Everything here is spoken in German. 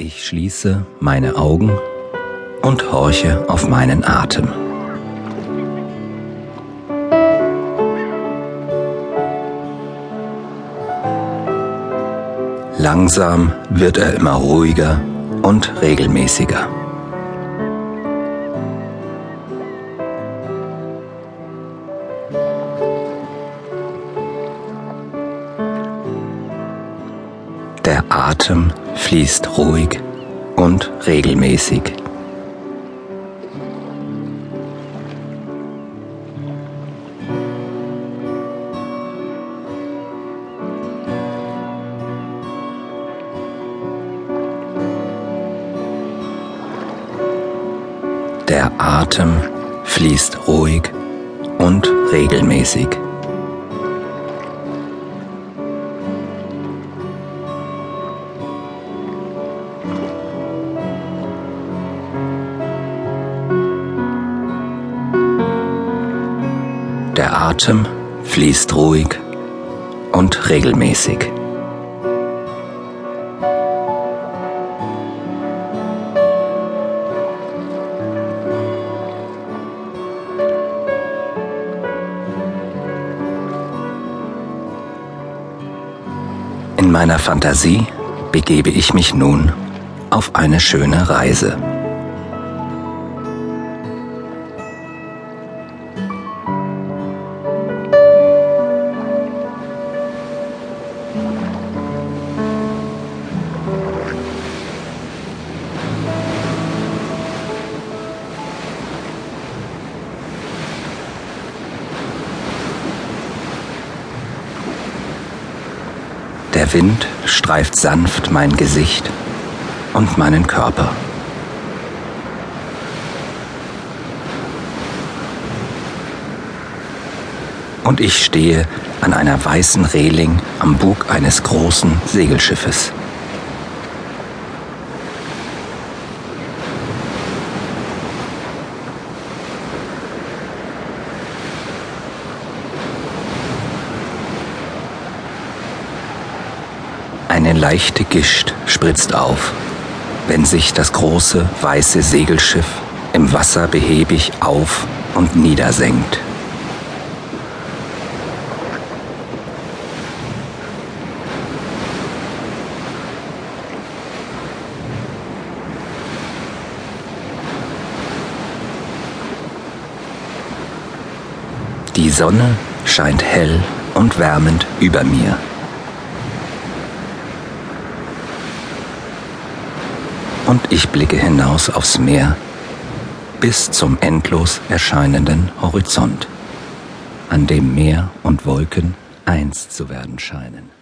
Ich schließe meine Augen und horche auf meinen Atem. Langsam wird er immer ruhiger und regelmäßiger. Der Atem fließt ruhig und regelmäßig. Der Atem fließt ruhig und regelmäßig. Der Atem fließt ruhig und regelmäßig. In meiner Fantasie begebe ich mich nun auf eine schöne Reise. Der Wind streift sanft mein Gesicht und meinen Körper. Und ich stehe an einer weißen Reling am Bug eines großen Segelschiffes. Eine leichte Gischt spritzt auf, wenn sich das große weiße Segelschiff im Wasser behäbig auf und niedersenkt. Die Sonne scheint hell und wärmend über mir. Und ich blicke hinaus aufs Meer bis zum endlos erscheinenden Horizont, an dem Meer und Wolken eins zu werden scheinen.